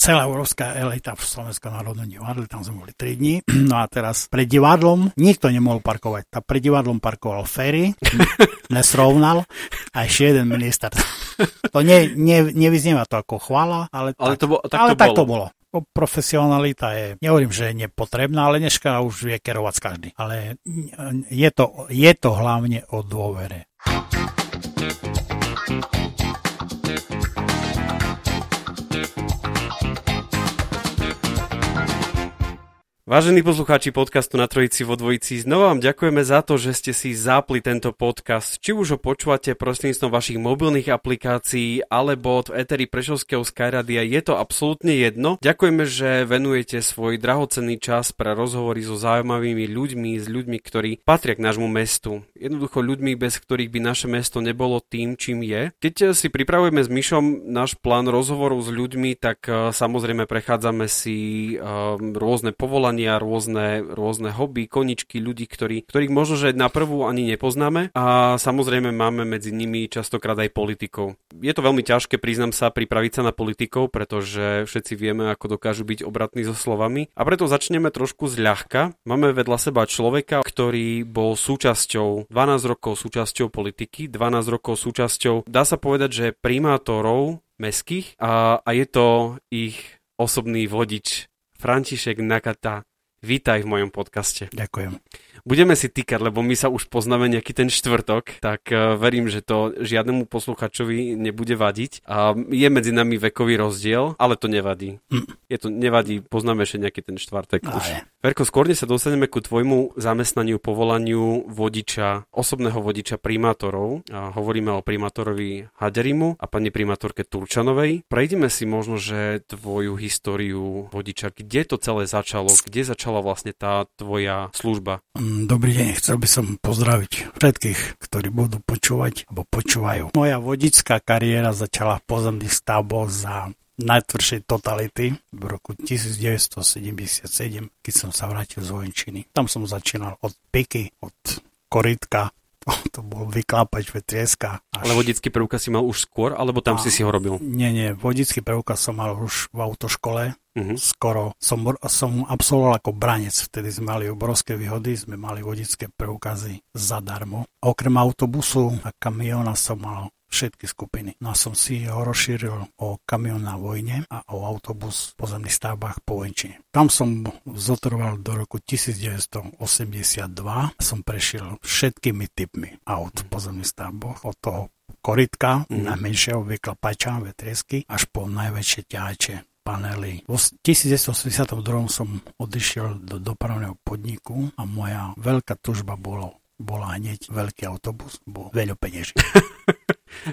Celá európska elita v Slovenskom národnom divadle, tam sme boli 3 dní. No a teraz pred divadlom nikto nemohol parkovať. Tá pred divadlom parkoval Ferry, nesrovnal a ešte jeden minister. To ne, ne, nevyznieva to ako chvála, ale, Ale tak, to bo- tak ale to tak to bolo. bolo. O, Profesionalita je, nehovorím, že je nepotrebná, ale dneška už vie kerovať každý. Ale je to, je to hlavne o dôvere. Vážení poslucháči podcastu na Trojici vo Dvojici, znova vám ďakujeme za to, že ste si zapli tento podcast. Či už ho počúvate prostredníctvom vašich mobilných aplikácií alebo v Eteri Prešovského Skyradia, je to absolútne jedno. Ďakujeme, že venujete svoj drahocenný čas pre rozhovory so zaujímavými ľuďmi, s ľuďmi, ktorí patria k nášmu mestu. Jednoducho ľuďmi, bez ktorých by naše mesto nebolo tým, čím je. Keď si pripravujeme s Myšom náš plán rozhovorov s ľuďmi, tak eh, samozrejme prechádzame si eh, rôzne povolania, rôzne, rôzne hobby, koničky ľudí, ktorí, ktorých možno, že na prvú ani nepoznáme a samozrejme máme medzi nimi častokrát aj politikov. Je to veľmi ťažké, priznám sa, pripraviť sa na politikov, pretože všetci vieme, ako dokážu byť obratní so slovami a preto začneme trošku zľahka. Máme vedľa seba človeka, ktorý bol súčasťou, 12 rokov súčasťou politiky, 12 rokov súčasťou, dá sa povedať, že primátorov meských a, a je to ich osobný vodič František Nakata. Vítaj v mojom podcaste. Ďakujem. Budeme si týkať, lebo my sa už poznáme nejaký ten štvrtok, tak uh, verím, že to žiadnemu posluchačovi nebude vadiť. A je medzi nami vekový rozdiel, ale to nevadí. Mm. Je to nevadí, poznáme ešte nejaký ten štvrtok A už. Verko, skôr sa dostaneme ku tvojmu zamestnaniu, povolaniu vodiča, osobného vodiča primátorov. A hovoríme o primátorovi Haderimu a pani primátorke Turčanovej. Prejdeme si možno, že tvoju históriu vodiča, kde to celé začalo, kde začala vlastne tá tvoja služba. Dobrý deň, chcel by som pozdraviť všetkých, ktorí budú počúvať alebo počúvajú. Moja vodická kariéra začala v pozemných stavboch za najtvrdšej totality v roku 1977, keď som sa vrátil z vojenčiny. Tam som začínal od piky, od korytka, to bol vyklápač vetrieska. Až... Ale vodický preukaz si mal už skôr, alebo tam A- si si ho robil? Nie, nie, vodický preukaz som mal už v autoškole, Mhm. skoro som, som absolvoval ako branec, vtedy sme mali obrovské výhody, sme mali vodické preukazy zadarmo. Okrem autobusu a kamiona som mal všetky skupiny. No a som si ho rozšíril o kamión na vojne a o autobus v pozemných stavbách po vojenčine. Tam som zotrval do roku 1982 som prešiel všetkými typmi aut v pozemných stavboch od toho korytka, Mhm. mm. najmenšieho vyklapača, vetriesky, až po najväčšie ťahače panely. V 1982 som odišiel do dopravného podniku a moja veľká tužba bolo, bola hneď veľký autobus, bol veľa peňaží.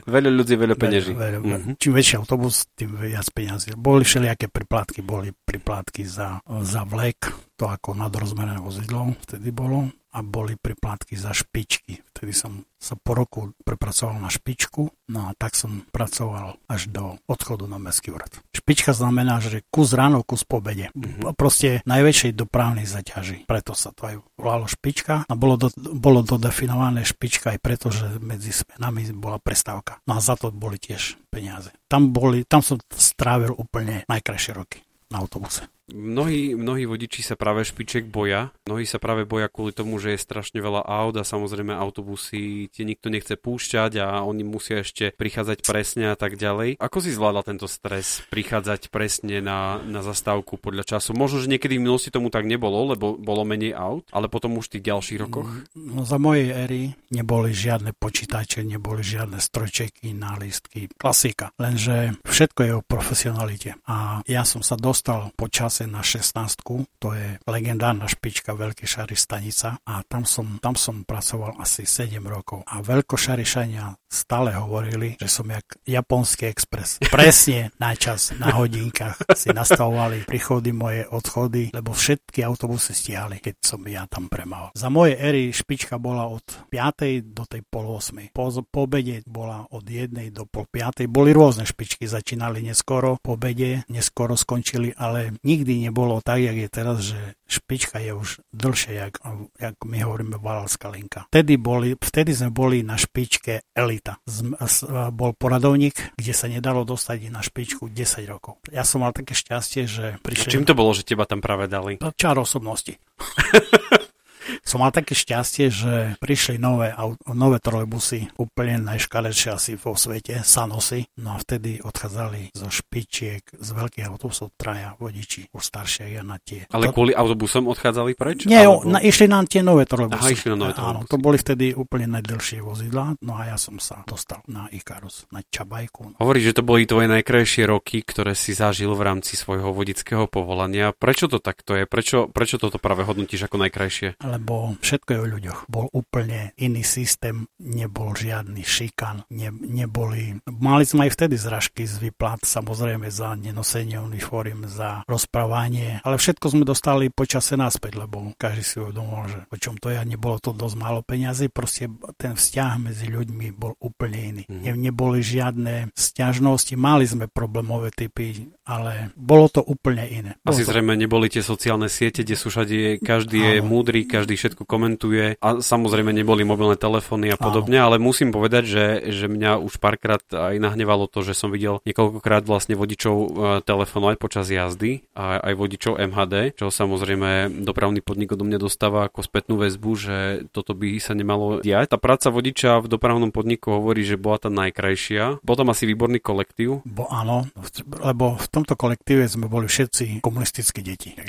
Veľa ľudí, veľa peňaží. Veľa, veľa, Mhm. Čím väčší autobus, tým viac peniazy. Boli všelijaké priplatky, boli priplatky za, za vlek, to ako nadrozmerné vozidlo vtedy bolo a boli priplatky za špičky. Vtedy som sa po roku prepracoval na špičku, no a tak som pracoval až do odchodu na Mestský úrad. Špička znamená, že kus ráno, kus po obede. Mhm. Proste najväčšej dopravnej zaťaži. Preto sa to aj volalo špička a bolo, do, bolo dodefinované špička aj preto, že medzi smenami bola prestávka. No a za to boli tiež peniaze. Tam, boli, tam som strávil úplne najkrajšie roky na autobuse. Mnohí, mnohí vodiči sa práve špiček boja. Mnohí sa práve boja kvôli tomu, že je strašne veľa aut a samozrejme autobusy tie nikto nechce púšťať a oni musia ešte prichádzať presne a tak ďalej. Ako si zvládla tento stres prichádzať presne na, na zastávku podľa času? Možno, že niekedy v minulosti tomu tak nebolo, lebo bolo menej aut, ale potom už v tých ďalších rokoch. No, za mojej éry neboli žiadne počítače, neboli žiadne strojčeky, nálistky, klasika. Lenže všetko je o profesionalite. A ja som sa dostal počas čase na 16 to je legendárna špička Veľký stanica a tam som, tam som pracoval asi 7 rokov a veľkošarišania stále hovorili, že som jak japonský expres. Presne na čas, na hodinkách si nastavovali príchody moje odchody, lebo všetky autobusy stiahli, keď som ja tam premal. Za moje éry špička bola od 5. do tej pol 8. Po, po obede bola od 1. do pol 5. Boli rôzne špičky, začínali neskoro, po obede neskoro skončili, ale nikdy nebolo tak, jak je teraz, že špička je už dlhšie, jak, jak my hovoríme Valalská linka. Vtedy, boli, vtedy sme boli na špičke Elita. Z, z, bol poradovník, kde sa nedalo dostať na špičku 10 rokov. Ja som mal také šťastie, že prišiel... A čím to bolo, že teba tam práve dali? Čar osobnosti. som mal také šťastie, že prišli nové, nové trolejbusy, úplne najškaredšie asi vo svete, Sanosy. No a vtedy odchádzali zo špičiek, z veľkých autobusov traja vodiči, už staršie ja na tie. Ale kvôli autobusom odchádzali preč? Nie, alebo... na, išli na tie nové trolejbusy. Aha, išli na nové trolejbusy. Áno, to boli vtedy úplne najdlhšie vozidla, no a ja som sa dostal na Ikarus, na Čabajku. Hovoríš, že to boli tvoje najkrajšie roky, ktoré si zažil v rámci svojho vodického povolania. Prečo to takto je? Prečo, prečo toto práve hodnotíš ako najkrajšie? Lebo všetko je o ľuďoch. Bol úplne iný systém, nebol žiadny šikan, ne, neboli... Mali sme aj vtedy zražky z výplat, samozrejme za nenosenie uniform, za rozprávanie, ale všetko sme dostali počase naspäť, lebo každý si uvedomil, že o čom to je, nebolo to dosť málo peňazí, proste ten vzťah medzi ľuďmi bol úplne iný. Mm. Ne, neboli žiadne sťažnosti, mali sme problémové typy, ale bolo to úplne iné. Bolo Asi to... zrejme neboli tie sociálne siete, kde sú všade, každý je múdry, každý všetko komentuje a samozrejme neboli mobilné telefóny a podobne, Áno. ale musím povedať, že, že mňa už párkrát aj nahnevalo to, že som videl niekoľkokrát vlastne vodičov e, telefonovať počas jazdy a aj vodičov MHD, čo samozrejme dopravný podnik do mňa dostáva ako spätnú väzbu, že toto by sa nemalo diať. Tá práca vodiča v dopravnom podniku hovorí, že bola tá najkrajšia. Potom asi výborný kolektív. Bo áno, lebo v tomto kolektíve sme boli všetci komunistickí deti.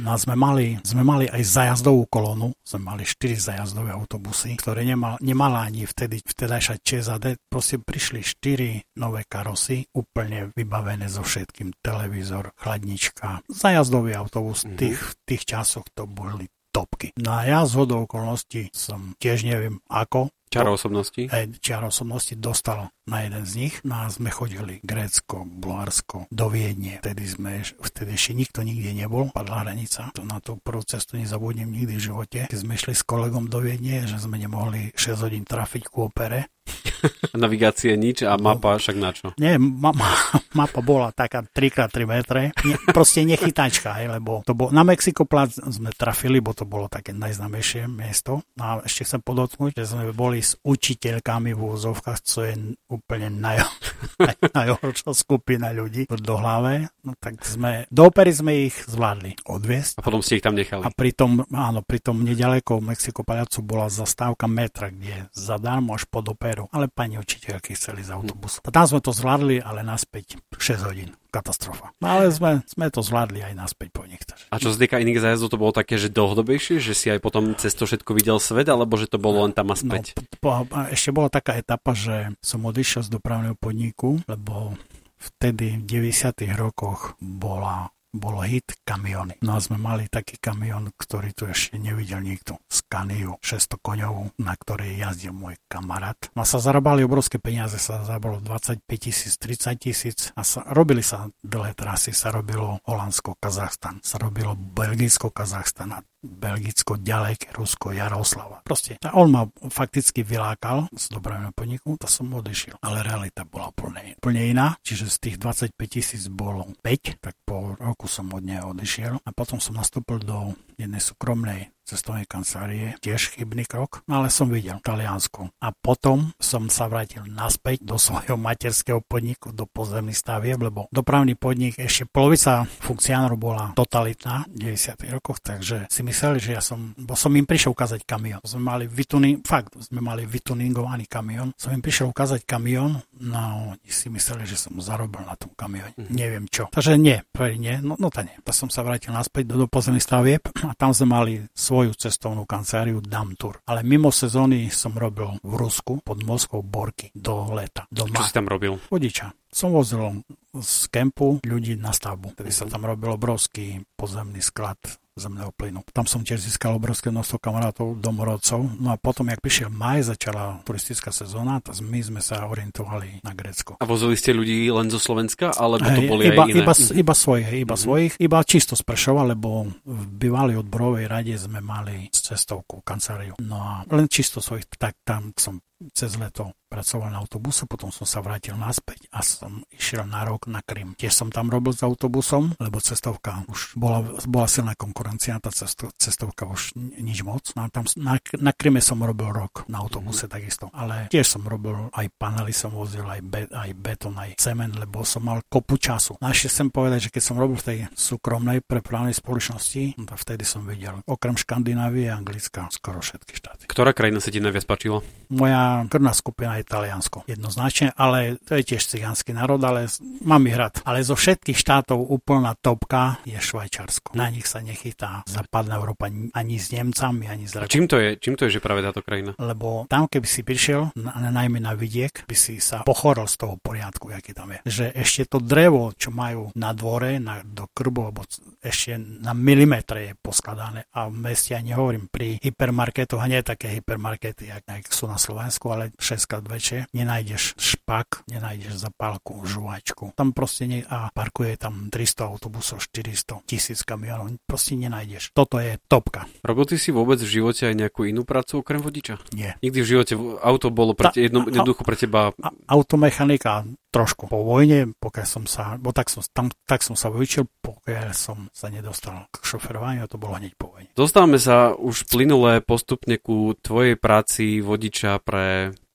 No sme mali, sme mali aj zajazdovú kolónu, sme mali 4 zajazdové autobusy, ktoré nemal, nemala ani vtedy vtedajšia ČSAD. Proste prišli 4 nové karosy, úplne vybavené so všetkým, televízor, chladnička. Zajazdový autobus, mm-hmm. tých, v tých časoch to boli topky. No a ja z hodou okolností som tiež neviem ako, Čaro osobnosti? Hej, čaro osobnosti dostalo na jeden z nich. No a sme chodili Grécko, Bulharsko, do Viedne. Vtedy, sme, vtedy ešte nikto nikde nebol, padla hranica. To na tú prvú cestu nezabudnem nikdy v živote. Keď sme išli s kolegom do Viedne, že sme nemohli 6 hodín trafiť ku opere, Navigácie nič a mapa však na čo? Nie, ma, ma, mapa bola taká 3x3 metre, ne, proste nechytačka, hej, lebo to bolo, na Mexikoplat sme trafili, bo to bolo také najznámejšie miesto. A ešte chcem podotknúť, že sme boli s učiteľkami v úzovkách, čo je úplne naj, naj, najhoršia skupina ľudí do hlave. No tak sme, do opery sme ich zvládli odviesť. A potom ste ich tam nechali. A pritom, áno, pritom nedaleko Mexikopalacu bola zastávka metra, kde zadarmo až pod operu smeru, ale pani učiteľky chceli z autobusu. A tam sme to zvládli, ale naspäť 6 hodín. Katastrofa. No ale sme, sme to zvládli aj naspäť po nich. A čo sa týka iných zájazdov, to bolo také, že dlhodobejšie, že si aj potom cez to všetko videl svet, alebo že to bolo len tam a späť? No, po, ešte bola taká etapa, že som odišiel z dopravného podniku, lebo vtedy v 90. rokoch bola bolo hit kamiony. No a sme mali taký kamión, ktorý tu ešte nevidel nikto. Scaniu 600 koňovú, na ktorej jazdil môj kamarát. No a sa zarábali obrovské peniaze, sa zarábalo 25 tisíc, 30 tisíc a sa, robili sa dlhé trasy, sa robilo Holandsko, Kazachstan, sa robilo Belgicko, Kazachstan a Belgicko, ďalej Rusko, Jaroslava. Proste on ma fakticky vylákal z dopravného podniku, to som odišiel. Ale realita bola plne, plne iná, čiže z tých 25 tisíc bolo 5, tak po roku som od neho odišiel a potom som nastúpil do jednej súkromnej cestovnej kancelárie, tiež chybný krok, ale som videl Taliansku. A potom som sa vrátil naspäť do svojho materského podniku, do pozemných stavieb, lebo dopravný podnik, ešte polovica funkcionárov bola totalitná v 90. rokoch, takže si mysleli, že ja som, bo som im prišiel ukázať kamión. Sme mali vytuning, fakt, sme mali vytuningovaný kamión. Som im prišiel ukázať kamión, no oni si mysleli, že som zarobil na tom kamióne. Mm-hmm. Neviem čo. Takže nie, nie, no, no to nie. To som sa vrátil naspäť do, do pozemných stavieb a tam sme mali svoju cestovnú kanceláriu Damtur. Ale mimo sezóny som robil v Rusku pod Moskvou Borky do leta. Do Čo si tam robil? Vodiča. Som vozil z kempu ľudí na stavbu. Tedy sa tam robil obrovský podzemný sklad zemného plynu. Tam som tiež získal obrovské množstvo kamarátov, domorodcov. No a potom, jak prišiel maj, začala turistická sezóna, tak my sme sa orientovali na Grécko. A vozili ste ľudí len zo Slovenska, alebo to boli iba, aj iné? Iba, iba svojich, iba mm-hmm. svojich, iba čisto z Prešova, lebo v bývalej odborovej rade sme mali cestovku, kanceláriu. No a len čisto svojich, tak tam som cez leto pracoval na autobuse, potom som sa vrátil naspäť a som išiel na rok na Krym. Tiež som tam robil s autobusom, lebo cestovka už bola, bola silná konkurencia, tá cesto, cestovka už nič moc. No tam, na, na Kryme som robil rok na autobuse mm-hmm. takisto, ale tiež som robil aj panely som vozil, aj, be, aj betón, aj cement, lebo som mal kopu času. No a ešte chcem povedať, že keď som robil v tej súkromnej prepravnej spoločnosti, no tak vtedy som videl okrem Škandinávie a Anglicka skoro všetky štáty. Ktorá krajina sa ti najviac páčila? Moja krvná skupina je Taliansko. Jednoznačne, ale to je tiež cigánsky národ, ale mám ich rád. Ale zo všetkých štátov úplná topka je Švajčarsko. Na nich sa nechytá západná Európa ani s Nemcami, ani s A čím to je? Čím to je, že práve táto krajina? Lebo tam, keby si prišiel, na, najmä na vidiek, by si sa pochoril z toho poriadku, aký tam je. Že ešte to drevo, čo majú na dvore, na, do krbu, alebo ešte na milimetre je poskladané. A v meste, ja nehovorím, pri hypermarketoch, a nie také hypermarkety, jak, jak sú na Slovensku, ale 6 krát väčšie, nenájdeš špak, nenájdeš zapálku, žuvačku. Tam proste nie, a parkuje tam 300 autobusov, 400, tisíc kamionov, proste nenájdeš. Toto je topka. Robil ty si vôbec v živote aj nejakú inú prácu okrem vodiča? Nie. Nikdy v živote auto bolo pre te, jedno, jednoducho pre teba... A, automechanika trošku. Po vojne, pokiaľ som sa, bo tak som, tam, tak som sa vyučil, pokiaľ som sa nedostal k šoferovaniu, to bolo hneď po vojne. Dostávame sa už plynulé postupne ku tvojej práci vodiča pre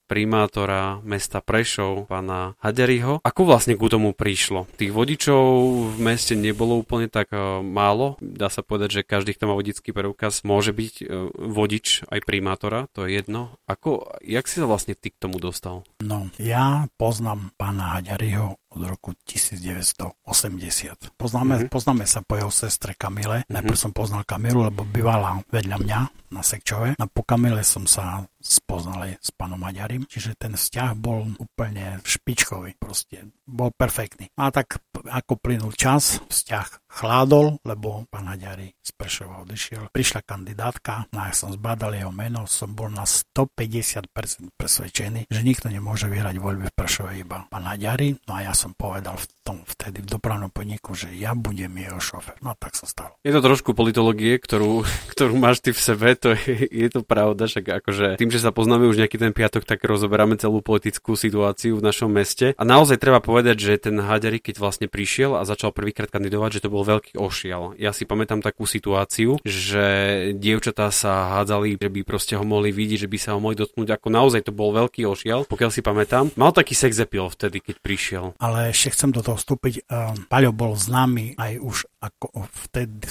primátora mesta Prešov, pána Haderiho. Ako vlastne ku tomu prišlo? Tých vodičov v meste nebolo úplne tak uh, málo. Dá sa povedať, že každý, kto má vodický preukaz, môže byť uh, vodič aj primátora, to je jedno. Ako, jak si sa vlastne ty k tomu dostal? No, ja poznám pána Haderiho od roku 1980. Poznáme, mm-hmm. poznáme sa po jeho sestre Kamile. Mm-hmm. Najprv som poznal Kamilu, lebo bývala vedľa mňa na Sekčove. A po Kamile som sa spoznal aj s pánom Maďarim, čiže ten vzťah bol úplne špičkový, proste bol perfektný. A tak ako plynul čas, vzťah chládol, lebo pán Haďari z Prešova odišiel. Prišla kandidátka, no ja som zbadal jeho meno, som bol na 150% presvedčený, že nikto nemôže vyhrať voľby v Prešove iba pán Haďari. No a ja som povedal tom vtedy v dopravnom podniku, že ja budem jeho šofer. No tak sa stalo. Je to trošku politológie, ktorú, ktorú máš ty v sebe, to je, je to pravda, však akože tým, že sa poznáme už nejaký ten piatok, tak rozoberáme celú politickú situáciu v našom meste. A naozaj treba povedať, že ten Haďari, keď vlastne prišiel a začal prvýkrát kandidovať, že to bol veľký ošial. Ja si pamätám takú situáciu, že dievčatá sa hádzali, že by proste ho mohli vidieť, že by sa ho mohli dotknúť, ako naozaj to bol veľký ošial, pokiaľ si pamätám. Mal taký sex appeal vtedy, keď prišiel. Ale ešte chcem do toho vstúpiť. Uh, Paľo bol známy aj už ako v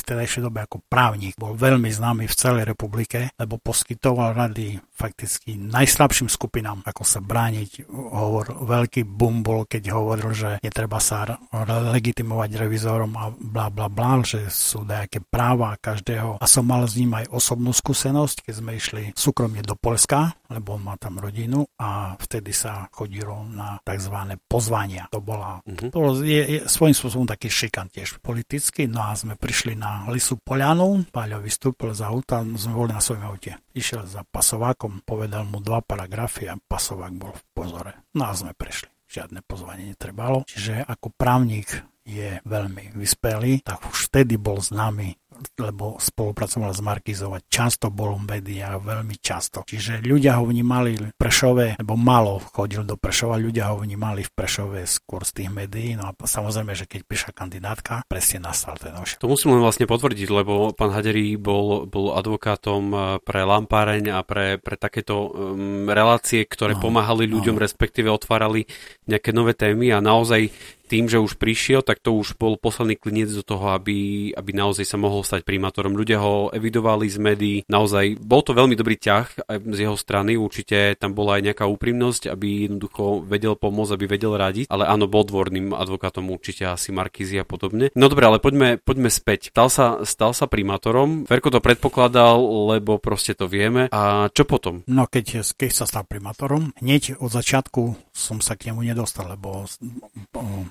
tedajšej dobe ako právnik. Bol veľmi známy v celej republike, lebo poskytoval rady fakticky najslabším skupinám, ako sa brániť. Hovor, veľký boom bol, keď hovoril, že netreba sa legitimovať revizorom a bla bla bla, že sú nejaké práva každého. A som mal s ním aj osobnú skúsenosť, keď sme išli súkromne do Polska, lebo on má tam rodinu a vtedy sa chodilo na tzv. pozvania. To bola, uh-huh. to bolo, je, je svojím spôsobom taký šikan tiež Liptovský, no a sme prišli na Lisu Polianu, Páľo vystúpil z auta, sme boli na svojom aute. Išiel za pasovákom, povedal mu dva paragrafy a pasovák bol v pozore. No a sme prešli. Žiadne pozvanie netrebalo. Čiže ako právnik je veľmi vyspelý, tak už vtedy bol známy lebo spolupracoval s Markizov a často bol v médiách, veľmi často. Čiže ľudia ho vnímali v Prešove, lebo malo chodil do Prešova, ľudia ho vnímali v Prešove skôr z tých médií, no a samozrejme, že keď prišla kandidátka, presne nastal ten oš. To musím len vlastne potvrdiť, lebo pán Haderí bol, bol advokátom eh, pre lampáreň a pre, pre takéto um, relácie, ktoré no, pomáhali ľuďom, no. respektíve otvárali nejaké nové témy a naozaj tým, že už prišiel, tak to už bol posledný kliniec do toho, aby, aby naozaj sa mohol stať primátorom. Ľudia ho evidovali z médií, naozaj bol to veľmi dobrý ťah z jeho strany, určite tam bola aj nejaká úprimnosť, aby jednoducho vedel pomôcť, aby vedel radiť, ale áno, bol dvorným advokátom určite asi Markizy a podobne. No dobre, ale poďme, poďme späť. Stal sa, stal sa primátorom, Ferko to predpokladal, lebo proste to vieme. A čo potom? No keď, keď sa stal primátorom, hneď od začiatku som sa k nemu nedostal, lebo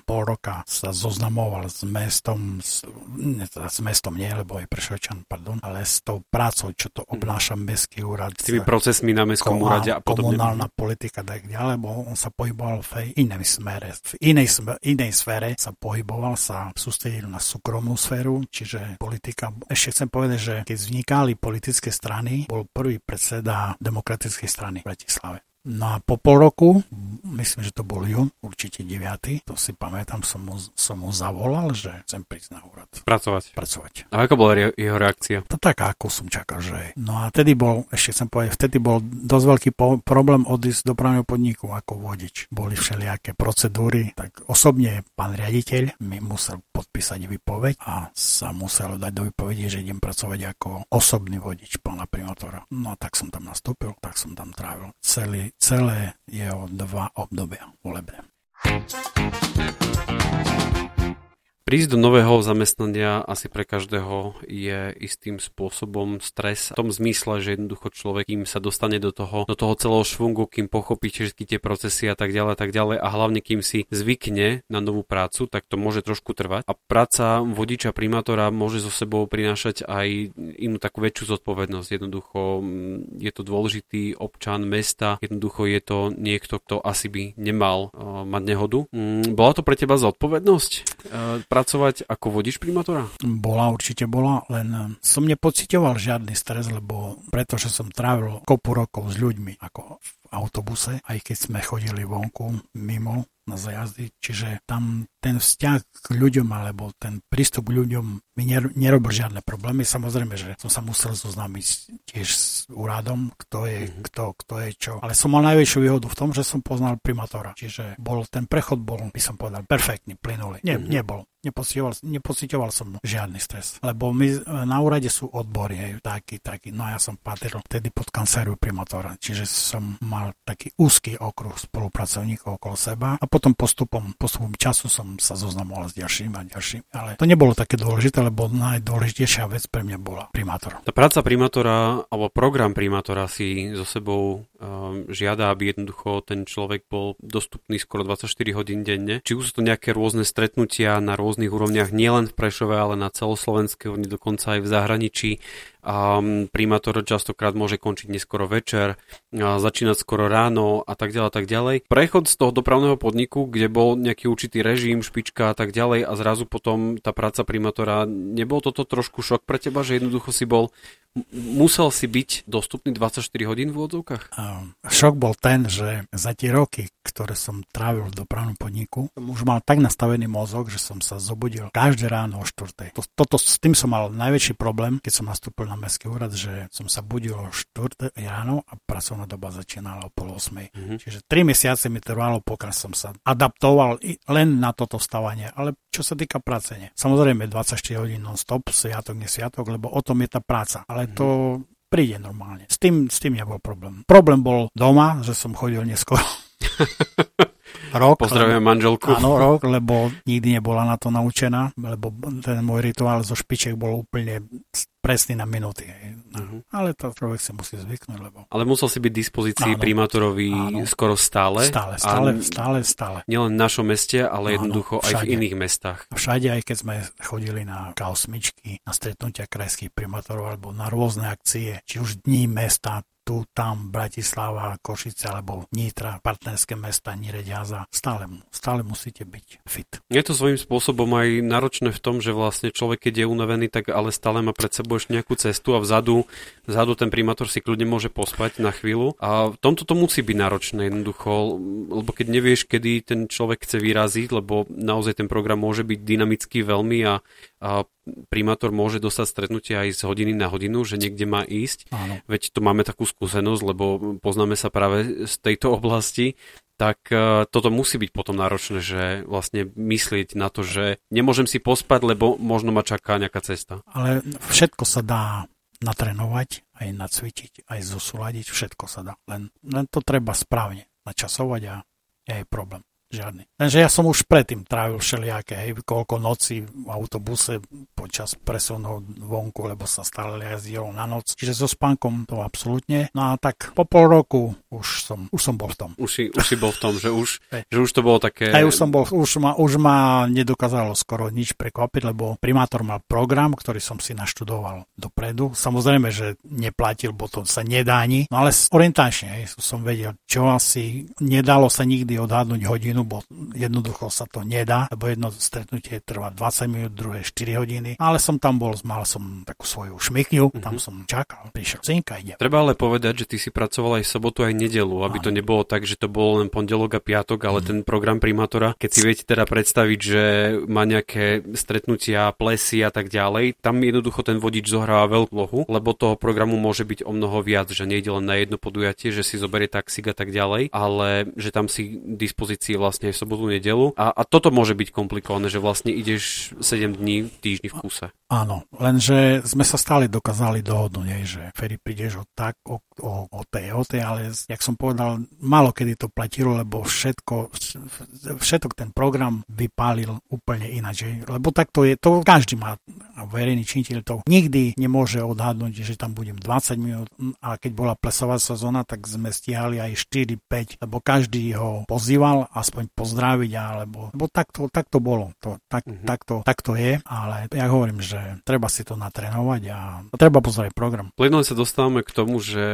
pol roka sa zoznamoval s mestom, s, ne, teda s mestom nie, lebo je Prešovčan, pardon, ale s tou prácou, čo to obnáša mestský úrad. S tými procesmi na mestskom úrade a podobne. Komunálna politika tak ďalej, lebo on sa pohyboval v inej smere. V inej, inej sfére sa pohyboval, sa sústredil na súkromnú sféru, čiže politika. Ešte chcem povedať, že keď vznikali politické strany, bol prvý predseda demokratickej strany v Bratislave. No a po pol roku, myslím, že to bol jún, určite 9. To si pamätám, som mu, som mu zavolal, že chcem prísť na úrad. Pracovať. Pracovať. A ako bola jeho reakcia? To tak, ako som čakal, že No a vtedy bol, ešte chcem povedať, vtedy bol dosť veľký po- problém odísť do právneho podniku ako vodič. Boli všelijaké procedúry, tak osobne pán riaditeľ mi musel podpísať výpoveď a sa musel dať do výpovedi, že idem pracovať ako osobný vodič pána primátora. No a tak som tam nastúpil, tak som tam trávil celý celé jeho dva obdobia volebné. Prísť do nového zamestnania asi pre každého je istým spôsobom stres. V tom zmysle, že jednoducho človek, kým sa dostane do toho, do toho celého švungu, kým pochopí všetky tie procesy a tak ďalej, tak ďalej a hlavne kým si zvykne na novú prácu, tak to môže trošku trvať. A práca vodiča primátora môže so sebou prinášať aj inú takú väčšiu zodpovednosť. Jednoducho mm, je to dôležitý občan mesta, jednoducho je to niekto, kto asi by nemal uh, mať nehodu. Mm, bola to pre teba zodpovednosť? Uh, pracovať ako vodič primátora? Bola, určite bola, len som nepocitoval žiadny stres, lebo pretože som trávil kopu rokov s ľuďmi ako v autobuse, aj keď sme chodili vonku mimo na zajazdy, čiže tam ten vzťah k ľuďom alebo ten prístup k ľuďom mi nerobil žiadne problémy. Samozrejme, že som sa musel zoznámiť tiež s úradom, kto je, mm-hmm. kto, kto je čo. Ale som mal najväčšiu výhodu v tom, že som poznal primátora. Čiže bol, ten prechod bol, by som povedal, perfektný, plynulý. Nie, mm-hmm. Nebol. Nepocitoval, nepocitoval som žiadny stres. Lebo my na úrade sú odbory, hej, taký, taký. No ja som patril vtedy pod kanceláriu primátora. Čiže som mal taký úzky okruh spolupracovníkov okolo seba a potom postupom, postupom času som sa zoznamoval s ďalším a ďalším. Ale to nebolo také dôležité, lebo najdôležitejšia vec pre mňa bola primátor. Tá práca primátora alebo program primátora si so sebou žiada, aby jednoducho ten človek bol dostupný skoro 24 hodín denne. Či už sú to nejaké rôzne stretnutia na rôznych úrovniach, nielen v Prešove, ale na celoslovenskej úrovni, dokonca aj v zahraničí a primátor častokrát môže končiť neskoro večer, začínať skoro ráno a tak ďalej, tak ďalej. Prechod z toho dopravného podniku, kde bol nejaký určitý režim, špička a tak ďalej a zrazu potom tá práca primátora, nebol toto trošku šok pre teba, že jednoducho si bol musel si byť dostupný 24 hodín v úvodzovkách? Šok bol ten, že za tie roky, ktoré som trávil v dopravnom podniku, som už mal tak nastavený mozog, že som sa zobudil každé ráno o 4. To, toto, s tým som mal najväčší problém, keď som nastúpil na mestský úrad, že som sa budil o 4. ráno a pracovná doba začínala o pol 8. Mm-hmm. Čiže 3 mesiace mi trvalo, pokiaľ som sa adaptoval len na toto vstávanie. Ale čo sa týka práce, nie. Samozrejme 24 hodín non-stop, sviatok, nesviatok, lebo o tom je tá práca. Ale to príde normálne. S tým, s tým nebol problém. Problém bol doma, že som chodil neskoro. rok. Pozdravujem manželku. Áno, rok, lebo nikdy nebola na to naučená, lebo ten môj rituál zo špiček bol úplne presný na minúty. Uh-huh. Ale to človek si musí zvyknúť. Lebo... Ale musel si byť dispozícii áno, primátorovi áno. skoro stále. Stále, stále, a stále, stále. Nielen v našom meste, ale áno, jednoducho všade. aj v iných mestách. Všade, aj keď sme chodili na K8, na stretnutia krajských primátorov alebo na rôzne akcie, či už dní mesta, tu, tam, Bratislava, Košice alebo Nitra, partnerské mesta, Nireďaza. Stále, stále musíte byť fit. Je to svojím spôsobom aj náročné v tom, že vlastne človek, keď je unavený, tak ale stále má pred sebou ešte nejakú cestu a vzadu, vzadu ten primátor si kľudne môže pospať na chvíľu. A v tomto to musí byť náročné jednoducho, lebo keď nevieš, kedy ten človek chce vyraziť, lebo naozaj ten program môže byť dynamický veľmi a, a primátor môže dostať stretnutie aj z hodiny na hodinu, že niekde má ísť. Áno. Veď to máme takú skúsenosť, lebo poznáme sa práve z tejto oblasti, tak uh, toto musí byť potom náročné, že vlastne myslieť na to, že nemôžem si pospať, lebo možno ma čaká nejaká cesta. Ale všetko sa dá natrenovať, aj nacvičiť, aj zosúľadiť, všetko sa dá. Len, len to treba správne načasovať a je problém. Žiadny. Lenže ja som už predtým trávil všelijaké, hej, koľko noci v autobuse počas presunu vonku, lebo sa stále jazdilo na noc. Čiže so spánkom to absolútne. No a tak po pol roku už som, už som bol v tom. Už si, už si bol v tom, že už, že už to bolo také... Aj už som bol, už ma, už ma nedokázalo skoro nič prekvapiť, lebo primátor mal program, ktorý som si naštudoval dopredu. Samozrejme, že neplatil, bo to sa nedá ani, no ale orientačne hej, som vedel, čo asi nedalo sa nikdy odhadnúť hodinu, bo jednoducho sa to nedá, lebo jedno stretnutie trvá 20 minút, druhé 4 hodiny, ale som tam bol, mal som takú svoju šmikňu, mm-hmm. tam som čakal, prišiel synka, ide. Treba ale povedať, že ty si pracoval aj sobotu, aj nedelu, aby to nebolo tak, že to bolo len pondelok a piatok, ale mm. ten program primátora, keď si viete teda predstaviť, že má nejaké stretnutia, plesy a tak ďalej, tam jednoducho ten vodič zohráva veľkú lohu, lebo toho programu môže byť o mnoho viac, že nejde len na jedno podujatie, že si zoberie taxík a tak ďalej, ale že tam si dispozícii vlastne aj sobotu, nedelu. A, a toto môže byť komplikované, že vlastne ideš 7 dní, týždni v kuse. Áno, lenže sme sa stále dokázali dohodnúť, že Ferry prídeš o tak, o, o, o tej, o tej, ale jak som povedal, málo kedy to platilo, lebo všetko, všetok ten program vypálil úplne ináč. Lebo tak to je, to každý má verejný činiteľ to nikdy nemôže odhadnúť, že tam budem 20 minút a keď bola plesová sezóna, tak sme stíhali aj 4-5, lebo každý ho pozýval aspoň pozdraviť, alebo, lebo tak to, tak to bolo. To, tak, mm-hmm. tak, to, tak to je, ale ja hovorím, že treba si to natrénovať a treba pozrieť program. Plynulo sa dostávame k tomu, že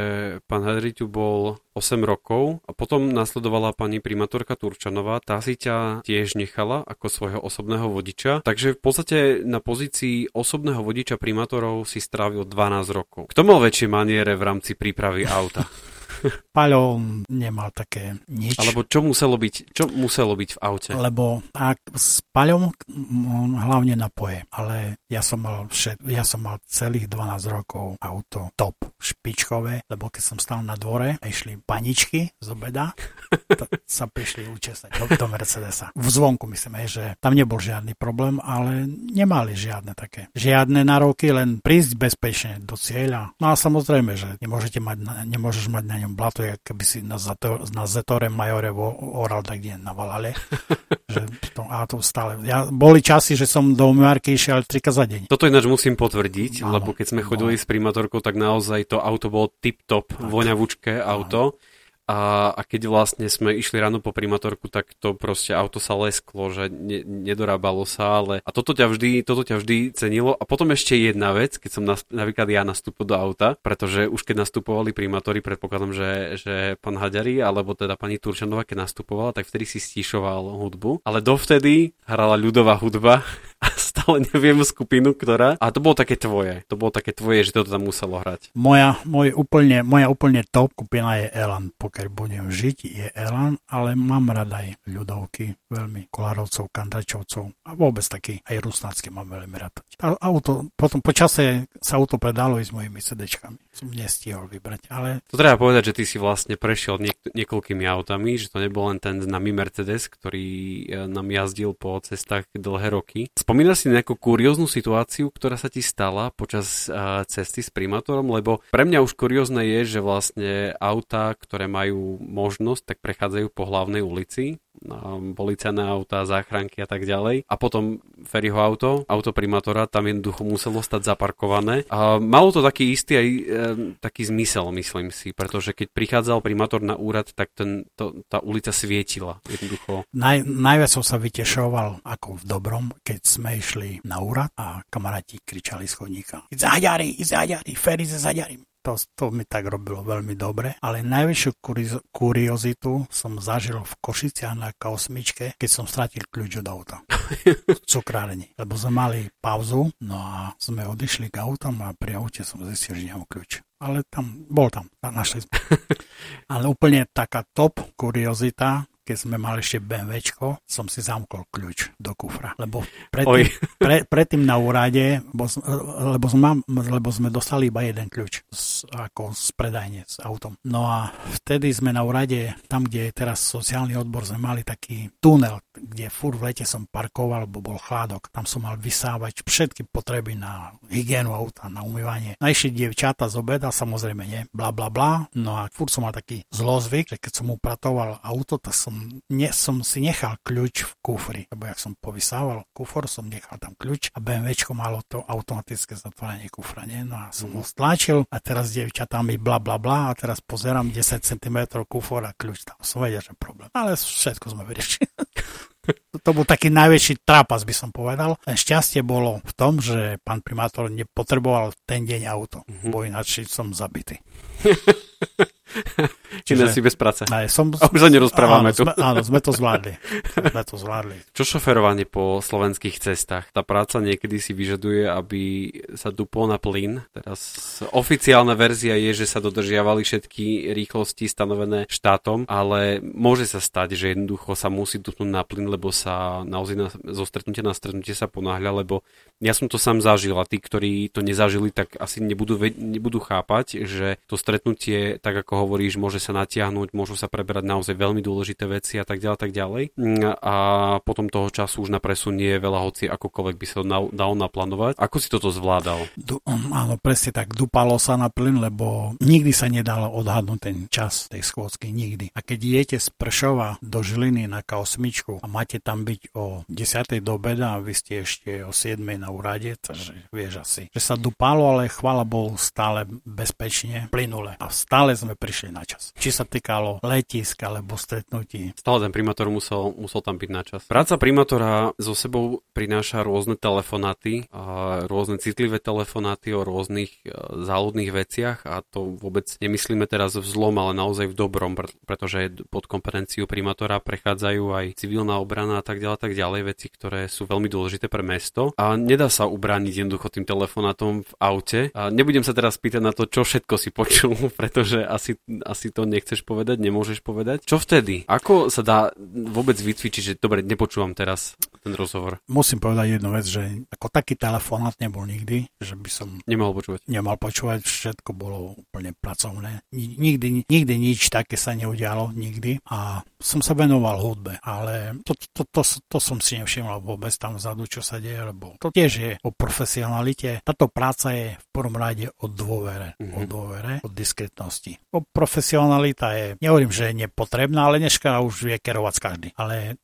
pán Hadriťu bol 8 rokov a potom nasledovala pani primátorka Turčanová. Tá si ťa tiež nechala ako svojho osobného vodiča, takže v podstate na pozícii osobného vodiča primátorov si strávil 12 rokov. Kto mal väčšie maniere v rámci prípravy auta? Paľo nemal také nič. Alebo čo muselo byť, čo muselo byť v aute? Lebo ak s Paľom on hlavne napoje, ale ja som mal všet, ja som mal celých 12 rokov auto top, špičkové, lebo keď som stal na dvore a išli paničky z obeda, sa prišli učesať do, do Mercedesa. V zvonku myslím, že tam nebol žiadny problém, ale nemali žiadne také. Žiadne nároky, len prísť bezpečne do cieľa. No a samozrejme, že nemôžete mať, nemôžeš mať na ňom blato, jak keby si na, zato, na Zetore Majore oral tak kde na Valale. že to, a to stále. Ja, boli časy, že som do umývarky išiel trika za deň. Toto ináč musím potvrdiť, áno, lebo keď sme chodili no. s primátorkou, tak naozaj to auto bolo tip-top, voňavúčke auto. Áno a, a keď vlastne sme išli ráno po primátorku, tak to proste auto sa lesklo, že ne, nedorábalo sa, ale a toto ťa vždy, toto ťa vždy cenilo. A potom ešte jedna vec, keď som nas, napríklad ja nastúpil do auta, pretože už keď nastupovali primátori, predpokladám, že, že pán Haďari, alebo teda pani Turčanová, keď nastupovala, tak vtedy si stíšoval hudbu. Ale dovtedy hrala ľudová hudba stále neviem skupinu, ktorá. A to bolo také tvoje. To bolo také tvoje, že toto tam muselo hrať. Moja, môj úplne, moja úplne top skupina je Elan. Pokiaľ budem žiť, je Elan, ale mám rada aj ľudovky, veľmi Kolárovcov, Kandačovcov a vôbec taký aj Rusnácky mám veľmi rád. A auto, potom po čase sa auto predalo i s mojimi sedečkami. Som nestihol vybrať, ale... To treba povedať, že ty si vlastne prešiel niek- niekoľkými autami, že to nebol len ten známy Mercedes, ktorý e, nám jazdil po cestách dlhé roky. Spomínaš si nejakú kurióznu situáciu, ktorá sa ti stala počas uh, cesty s primátorom? Lebo pre mňa už kuriózne je, že vlastne auta, ktoré majú možnosť, tak prechádzajú po hlavnej ulici policajné auta, záchranky a tak ďalej. A potom Ferryho auto, auto primátora, tam jednoducho muselo stať zaparkované. A malo to taký istý aj e, taký zmysel, myslím si, pretože keď prichádzal primátor na úrad, tak ten, to, tá ulica svietila jednoducho. Naj, najviac som sa vytešoval ako v dobrom, keď sme išli na úrad a kamaráti kričali z chodníka. Zaďari, zaďari, Ferry za zaďarím. To, to mi tak robilo veľmi dobre, ale najväčšiu kuriozitu som zažil v Košiciach na K8, keď som stratil kľúč od auta v cukrárni. Lebo sme mali pauzu, no a sme odišli k autom a pri aute som zistil, že nemám kľúč. Ale tam, bol tam, našli sme. ale úplne taká top kuriozita, keď sme mali ešte BMWčko, som si zamkol kľúč do kufra. Lebo predtým, pre, predtým na úrade, lebo, lebo, sme, lebo sme dostali iba jeden kľúč z, ako z predajne s autom. No a vtedy sme na úrade, tam, kde je teraz sociálny odbor, sme mali taký tunel, kde fur v lete som parkoval, lebo bol chládok. Tam som mal vysávať všetky potreby na hygienu auta, na umývanie. Najšie dievčata z obeda, samozrejme nie, bla bla bla. No a fur som mal taký zlozvyk, že keď som upratoval auto, tak som ne, som si nechal kľúč v kufri, lebo jak som povysával kufor, som nechal tam kľúč a BMWčko malo to automatické zatvorenie kufra, nie? No a som ho stlačil a teraz dievčatá mi bla bla bla a teraz pozerám 10 cm kufor a kľúč tam. Som vedel, že problém. Ale všetko sme vyriešili. to bol taký najväčší trápas, by som povedal. Len šťastie bolo v tom, že pán primátor nepotreboval ten deň auto, mm-hmm. bo ináč som zabitý. Čiže si bez práce. Aj, som, a už sa nerozprávame áno, tu. Sme, áno, sme to zvládli. sme to zvládli. Čo šoferovanie po slovenských cestách? Tá práca niekedy si vyžaduje, aby sa dupol na plyn. Teraz oficiálna verzia je, že sa dodržiavali všetky rýchlosti stanovené štátom, ale môže sa stať, že jednoducho sa musí dupnúť na plyn, lebo sa naozaj na, zo stretnutia na stretnutie sa ponáhľa, lebo ja som to sám zažil a tí, ktorí to nezažili, tak asi nebudú, nebudú chápať, že to stretnutie, tak ako hovoríš, môže sa natiahnuť, môžu sa preberať naozaj veľmi dôležité veci a tak ďalej, tak ďalej. A potom toho času už na presun nie je veľa, hoci akokoľvek by sa to dal naplánovať. Ako si toto zvládal? Du, um, áno, presne tak, dupalo sa na plyn, lebo nikdy sa nedalo odhadnúť ten čas tej schôdzky, nikdy. A keď idete z Pršova do Žiliny na K8 a máte tam byť o 10. do obeda a vy ste ešte o 7. na úrade, takže vieš asi, že sa dupalo, ale chvála Bohu stále bezpečne, plynule. A stále sme prišli na čas. Či sa týkalo letisk alebo stretnutí. Stále ten primátor musel, musel tam byť na čas. Práca primátora so sebou prináša rôzne telefonáty, a rôzne citlivé telefonáty o rôznych e, záľudných veciach a to vôbec nemyslíme teraz v zlom, ale naozaj v dobrom, pretože pod kompetenciu primátora prechádzajú aj civilná obrana a tak ďalej, tak ďalej, veci, ktoré sú veľmi dôležité pre mesto a nedá sa ubrániť jednoducho tým telefonátom v aute. A nebudem sa teraz pýtať na to, čo všetko si počul, pretože asi, asi to nechceš povedať, nemôžeš povedať. Čo vtedy? Ako sa dá vôbec vycvičiť, že dobre, nepočúvam teraz ten rozhovor? Musím povedať jednu vec, že ako taký telefonát nebol nikdy, že by som nemohol počúvať. Nemal počúvať, všetko bolo úplne pracovné. Nikdy, nikdy nič také sa neudialo, nikdy. A som sa venoval hudbe, ale to, to, to, to som si nevšimol vôbec tam vzadu, čo sa deje, lebo to tiež je o profesionalite. Táto práca je v prvom rade o dôvere, mm-hmm. o mhm. dôvere, o diskretnosti. O profesionalita je, nehovorím, že je nepotrebná, ale dneška už vie kerovať každý. Ale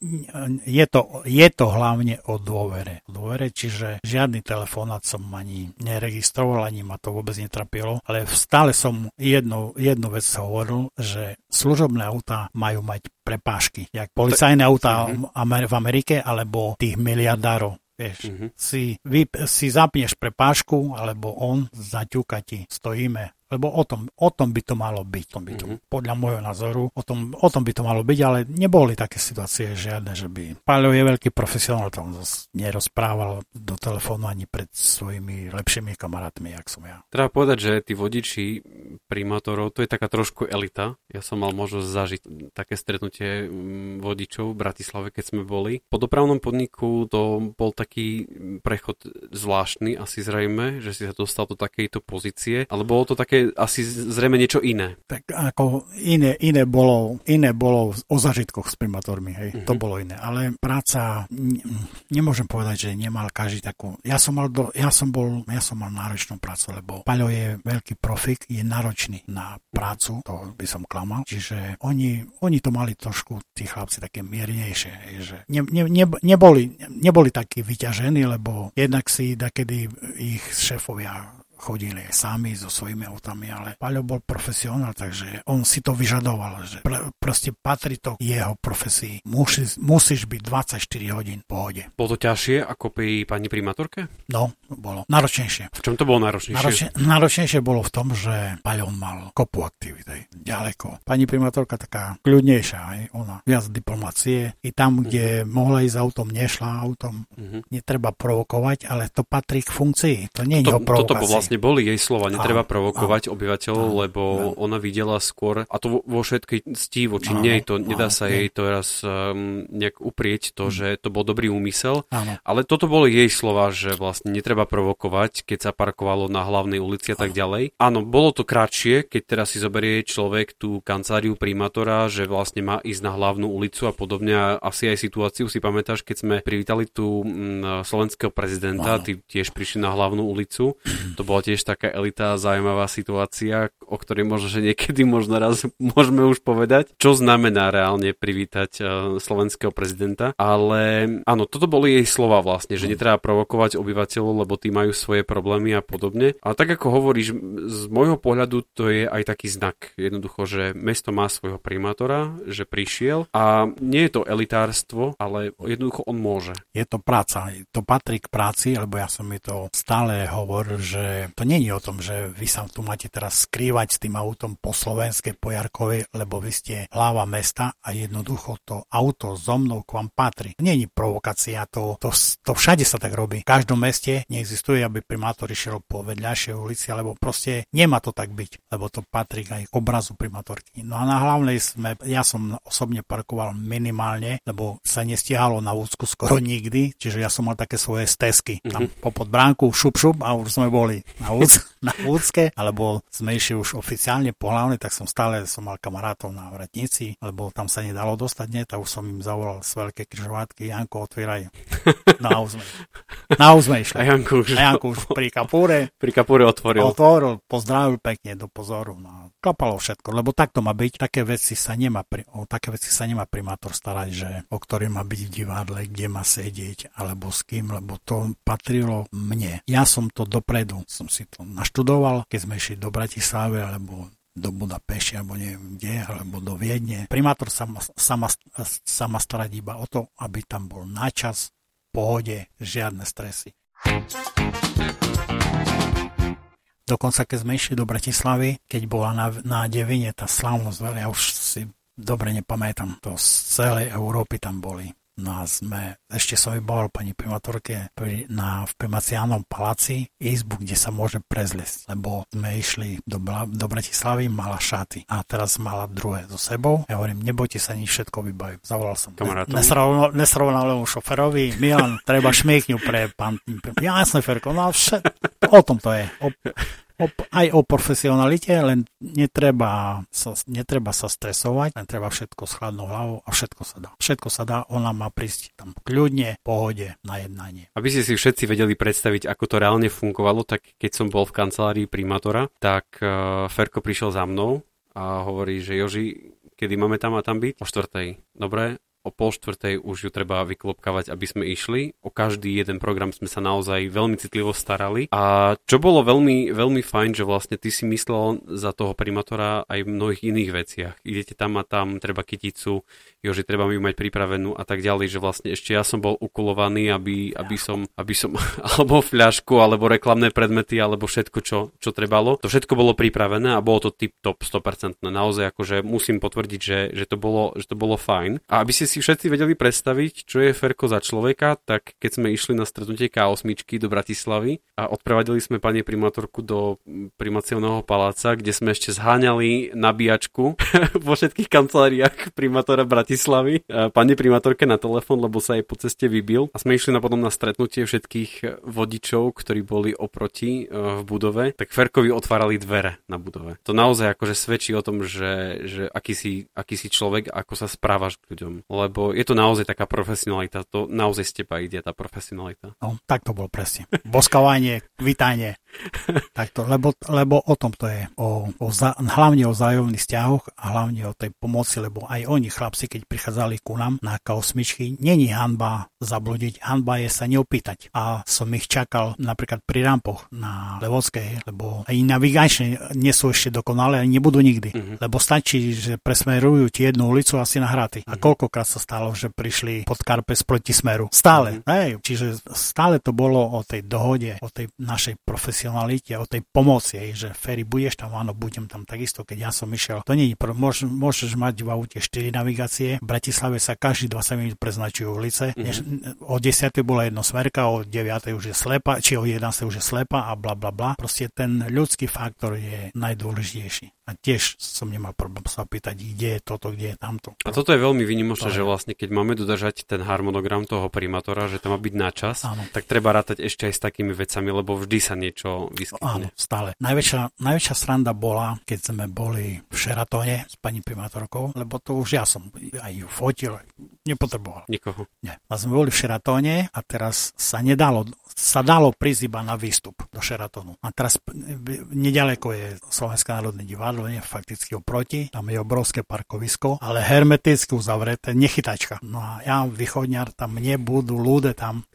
je to, je to hlavne o dôvere. Dôvere, čiže žiadny telefonát som ani neregistroval, ani ma to vôbec netrapilo, ale stále som jednu, jednu vec hovoril, že služobné autá majú mať prepážky, jak policajné autá uh-huh. v Amerike alebo tých miliardárov. Vieš, uh-huh. si, vy, si zapneš prepážku, alebo on zaťuka ti, stojíme lebo o tom, o tom by to malo byť. Tom by to, mm-hmm. Podľa môjho názoru o tom, o tom by to malo byť, ale neboli také situácie žiadne, že by... Paľo je veľký profesionál, tam nerozprával do telefónu ani pred svojimi lepšími kamarátmi, jak som ja. Treba povedať, že tí vodiči primátorov, to je taká trošku elita. Ja som mal možnosť zažiť také stretnutie mm, vodičov v Bratislave, keď sme boli. Po dopravnom podniku to bol taký prechod zvláštny, asi zrejme, že si sa dostal do takejto pozície, ale bolo to také asi zrejme niečo iné. Tak ako iné, iné, bolo, iné bolo o zažitkoch s primátormi, hej, uh-huh. to bolo iné. Ale práca, nemôžem povedať, že nemal každý takú... Ja som mal, do, ja som bol, ja som mal náročnú prácu, lebo Paľo je veľký profik, je náročný na prácu, to by som klamal, čiže oni, oni to mali trošku, tí chlapci, také miernejšie, hej, že ne, ne, ne, neboli, neboli takí vyťažení, lebo jednak si takedy ich šéfovia chodili sami so svojimi autami, ale Paľo bol profesionál, takže on si to vyžadoval, že pr- proste patrí to jeho profesii. Musíš, musíš byť 24 hodín v pohode. Bolo to ťažšie ako pri pani primátorke? No, bolo. Náročnejšie. V čom to bolo náročnejšie? Náročne, náročnejšie bolo v tom, že Paľo mal kopu aktivity, ďaleko. Pani primátorka taká kľudnejšia, aj ona viac diplomácie. I tam, kde uh-huh. mohla ísť autom, nešla autom. Uh-huh. Netreba provokovať, ale to patrí k funkcii. To nie je to, o provokácii. Toto bol vlastne vlastne boli jej slova, netreba provokovať obyvateľov, lebo ona videla skôr, a to vo všetkej cti voči nej, to nedá sa jej to raz um, nejak uprieť to, mm. že to bol dobrý úmysel, ale toto boli jej slova, že vlastne netreba provokovať, keď sa parkovalo na hlavnej ulici a tak ďalej. Áno, bolo to kratšie, keď teraz si zoberie človek tú kanceláriu primátora, že vlastne má ísť na hlavnú ulicu a podobne. A asi aj situáciu si pamätáš, keď sme privítali tu mm, slovenského prezidenta, tí tiež prišli na hlavnú ulicu, to bola bola tiež taká elita zaujímavá situácia, o ktorej možno, že niekedy možno raz môžeme už povedať, čo znamená reálne privítať uh, slovenského prezidenta. Ale áno, toto boli jej slova vlastne, že netreba provokovať obyvateľov, lebo tí majú svoje problémy a podobne. A tak ako hovoríš, z môjho pohľadu to je aj taký znak. Jednoducho, že mesto má svojho primátora, že prišiel a nie je to elitárstvo, ale jednoducho on môže. Je to práca, to patrí k práci, lebo ja som mi to stále hovoril, že to je o tom, že vy sa tu máte teraz skrývať s tým autom po slovenskej pojarkovej, lebo vy ste hlava mesta a jednoducho to auto so mnou k vám patrí. Je provokácia, to, to, to všade sa tak robí. V každom meste neexistuje, aby primátor išiel po vedľajšej ulici, alebo proste nemá to tak byť, lebo to patrí aj k obrazu primátorky. No a na hlavnej sme, ja som osobne parkoval minimálne, lebo sa nestihalo na úcku skoro nikdy, čiže ja som mal také svoje stezky. Tam popod bránku, šup, šup a už sme boli na, úc, na úcke, alebo sme išli už oficiálne po hlavnej, tak som stále som mal kamarátov na vratnici, lebo tam sa nedalo dostať, nie, tak už som im zavolal z veľké križovatky, Janko, otvíraj. Na úzme. Na úzme išli. A Janko už, a Janko už pri kapúre. Pri kapúre otvoril. Otvoril, pozdravil pekne do pozoru. No, klapalo všetko, lebo tak to má byť. Také veci sa nemá, o také veci sa nemá primátor starať, že o ktorý má byť v divadle, kde má sedieť, alebo s kým, lebo to patrilo mne. Ja som to dopredu, som si to naštudoval, keď sme išli do Bratislavy, alebo do Budapešti, alebo neviem kde, alebo do Viedne. Primátor sa sa má starať iba o to, aby tam bol načas, pohode, žiadne stresy. Dokonca keď sme išli do Bratislavy, keď bola na, na Devine tá slávnosť, ja už si dobre nepamätám, to z celej Európy tam boli No a sme, ešte som vybal pani primátorke na, v primaciálnom paláci izbu, kde sa môže prezliesť, lebo sme išli do, do Bratislavy, mala šaty a teraz mala druhé so sebou. Ja hovorím, nebojte sa, nič všetko vybajú. Zavolal som nesrovnalému šoferovi, Milan, treba šmiekňu pre pán, jasné, Ferko, no všet, o tom to je. O, aj o profesionalite, len netreba sa, netreba sa stresovať, len treba všetko s chladnou hlavou a všetko sa dá. Všetko sa dá, ona má prísť tam kľudne, pohode na jednanie. Aby ste si všetci vedeli predstaviť, ako to reálne fungovalo, tak keď som bol v kancelárii primátora, tak uh, Ferko prišiel za mnou a hovorí, že Joži, kedy máme tam a tam byť? O štvrtej. Dobre, o pol štvrtej už ju treba vyklopkávať, aby sme išli. O každý jeden program sme sa naozaj veľmi citlivo starali. A čo bolo veľmi, veľmi fajn, že vlastne ty si myslel za toho primátora aj v mnohých iných veciach. Idete tam a tam, treba kyticu, jo, že treba mi mať pripravenú a tak ďalej, že vlastne ešte ja som bol ukulovaný, aby, aby som, aby som alebo fľašku, alebo reklamné predmety, alebo všetko, čo, čo trebalo. To všetko bolo pripravené a bolo to tip top 100%. Naozaj akože musím potvrdiť, že, že, to bolo, že to bolo fajn. A aby si si všetci vedeli predstaviť, čo je Ferko za človeka, tak keď sme išli na stretnutie K8 do Bratislavy a odprevadili sme pani primátorku do primaciálneho paláca, kde sme ešte zháňali nabíjačku vo všetkých kanceláriách primátora Bratislavy pani primátorke na telefon, lebo sa jej po ceste vybil. A sme išli na potom na stretnutie všetkých vodičov, ktorí boli oproti e, v budove, tak Ferkovi otvárali dvere na budove. To naozaj akože svedčí o tom, že, že aký, si, aký si človek, ako sa správaš k ľuďom lebo je to naozaj taká profesionalita, to naozaj z teba ide tá profesionalita. No, tak to bolo presne. Boskávanie, kvitanie. Takto, lebo, lebo o tom to je. O, o za, hlavne o zájomných vzťahoch a hlavne o tej pomoci, lebo aj oni, chlapci, keď prichádzali ku nám na K8, není hanba zabludiť, hanba je sa neopýtať. A som ich čakal napríklad pri rampoch na Levodskej, lebo aj navigačne nie sú ešte dokonalé a nebudú nikdy. Mm-hmm. Lebo stačí, že presmerujú ti jednu ulicu asi na hraty. Mm-hmm. A koľkokrát sa stalo, že prišli pod Karpes proti smeru. Stále. Mm-hmm. Hej, čiže stále to bolo o tej dohode, o tej našej profesionalite, o tej pomoci, že Ferry, budeš tam, áno, budem tam takisto, keď ja som išiel. To nie je, môž, môžeš mať v aute 4 navigácie, v Bratislave sa každý 20 minút preznačujú ulice, mm-hmm. o 10. bola jedno smerka, o 9. už je slepa, či o 11. už je slepa a bla bla bla. Proste ten ľudský faktor je najdôležitejší. A tiež som nemal problém sa pýtať, kde je toto, kde je tamto. A toto je veľmi vynimočné, že vlastne keď máme dodržať ten harmonogram toho primátora, že to má byť na čas, Áno. tak treba rátať ešte aj s takými vecami, lebo vždy sa niečo vyskytne. Áno, stále. Najväčšia, najväčšia sranda bola, keď sme boli v Šeratone s pani primátorkou, lebo to už ja som aj ju fotil, nepotreboval. Nikoho. Nie. A sme boli v Šeratone a teraz sa nedalo sa dalo prísť iba na výstup do Sheratonu. A teraz nedaleko je Slovenské národné divadlo, nie fakticky oproti, tam je obrovské parkovisko, ale hermeticky uzavreté, nechytačka. No a ja, východňar, tam nebudú ľudia tam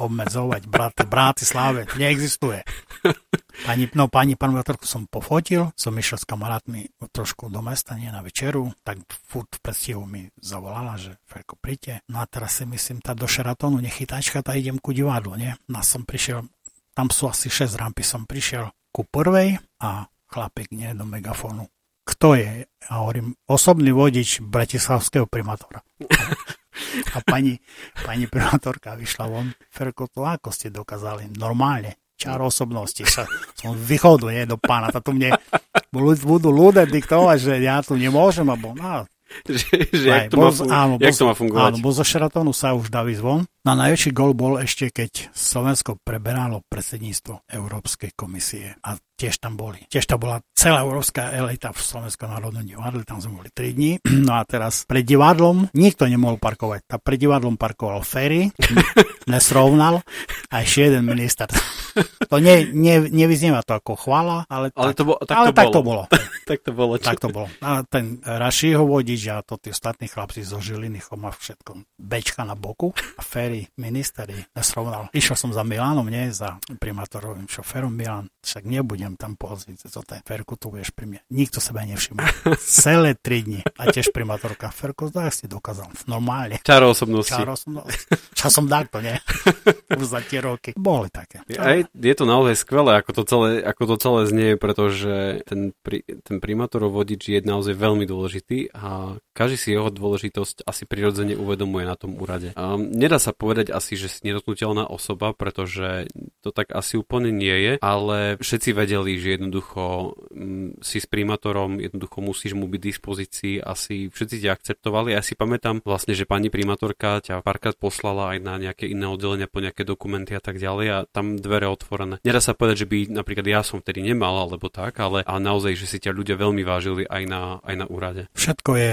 obmedzovať. Brat, Bratislave neexistuje. Pani, no pani primátorku som pofotil, som išiel s kamarátmi trošku do mesta, nie na večeru, tak furt v predstihu mi zavolala, že Ferko, príďte. No a teraz si myslím, tá do Sheratonu nechytačka, tá idem ku divadlu, nie? No som prišiel, tam sú asi 6 rampy, som prišiel ku prvej a chlapek, nie, do megafónu. Kto je? A hovorím, osobný vodič bratislavského primátora. A pani, pani primátorka vyšla von. Ferko, to ako ste dokázali? Normálne čar osobnosti. Sa, som vychodu, nie, do pána. To mne budú ľudia diktovať, že ja tu nemôžem, alebo no, že, že Aj, jak, to bol, fun- áno, jak bol, to má fungovať. Áno, bol zo Sheratonu sa už dá von. Na najväčší gol bol ešte, keď Slovensko preberalo predsedníctvo Európskej komisie. A tiež tam boli. Tiež tam bola celá európska elita v Slovenskom národnom divadle, tam sme boli 3 dní. No a teraz pred divadlom nikto nemohol parkovať. Tá pred divadlom parkoval ferry, nesrovnal a ešte jeden minister. To ne, ne, nevyznieva to ako chvála, ale, ale, tak, to, bo, tak, ale to tak bolo. to bolo. tak to bolo. Tak to bolo. A ten Rašiho vodič a to tí ostatní chlapci zo Žiliny choma všetko. Bečka na boku a ferry ministeri nesrovnal. Išiel som za Milánom, nie za primátorovým šoférom Milán. Však nebudem tam pozrieť, co ten Ferku tu budeš pri mne. Nikto seba nevšimol. Celé tri dni. A tiež primátorka Ferko, tak si dokázal. Normálne. Čaro osobnosti. Čaro osobnosti. Časom to nie? Už za tie roky. Boli také. Aj, je to naozaj skvelé, ako to celé, ako to celé znie, pretože ten, pri, ten primátorov vodič je naozaj veľmi dôležitý a každý si jeho dôležitosť asi prirodzene uvedomuje na tom úrade. A nedá sa povedať asi, že si nedotknutelná osoba, pretože to tak asi úplne nie je, ale všetci vedeli, že jednoducho m, mm, si s primátorom, jednoducho musíš mu byť dispozícii, asi všetci ťa akceptovali. Ja si pamätám vlastne, že pani primátorka ťa párkrát poslala aj na nejaké iné oddelenia po nejaké dokumenty a tak ďalej a tam dvere otvorené. Nedá sa povedať, že by napríklad ja som vtedy nemal alebo tak, ale a naozaj, že si ťa ľudia veľmi vážili aj na, aj na úrade. Všetko je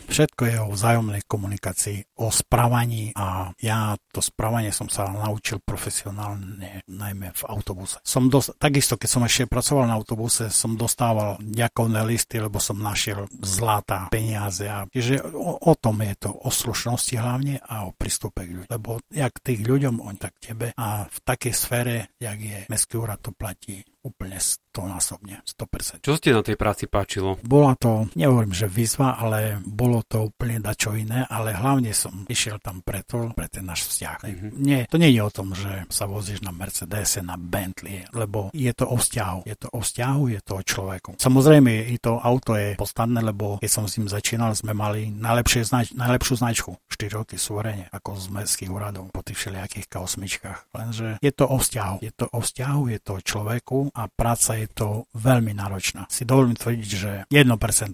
Všetko je o vzájomnej komunikácii, o správaní a ja to správanie som sa naučil profesionálne, najmä v autobuse. Som dos- takisto, keď som ešte pracoval na autobuse, som dostával ďakovné listy, lebo som našiel zlata, peniaze. A, čiže o, o tom je to, o slušnosti hlavne a o prístupe k ľuďom. Lebo jak tých ľuďom, oni tak tebe. A v takej sfére, jak je Mestský úrad, to platí úplne stonásobne, 100%. Čo ste na tej práci páčilo? Bola to, nehovorím, že výzva, ale bolo to úplne dačo iné, ale hlavne som išiel tam preto, pre ten náš vzťah. Mm-hmm. Nie, to nie je o tom, že sa vozíš na Mercedes, na Bentley, lebo je to o vzťahu. Je to o vzťahu, je to o človeku. Samozrejme, i to auto je podstatné, lebo keď som s ním začínal, sme mali najlepšie znač- najlepšiu značku 4 roky súverene, ako z mestských úradov po tých všelijakých K8. Lenže je to o vzťahu. Je to o vzťahu, je to o človeku a práca je to veľmi náročná. Si dovolím tvrdiť, že 1%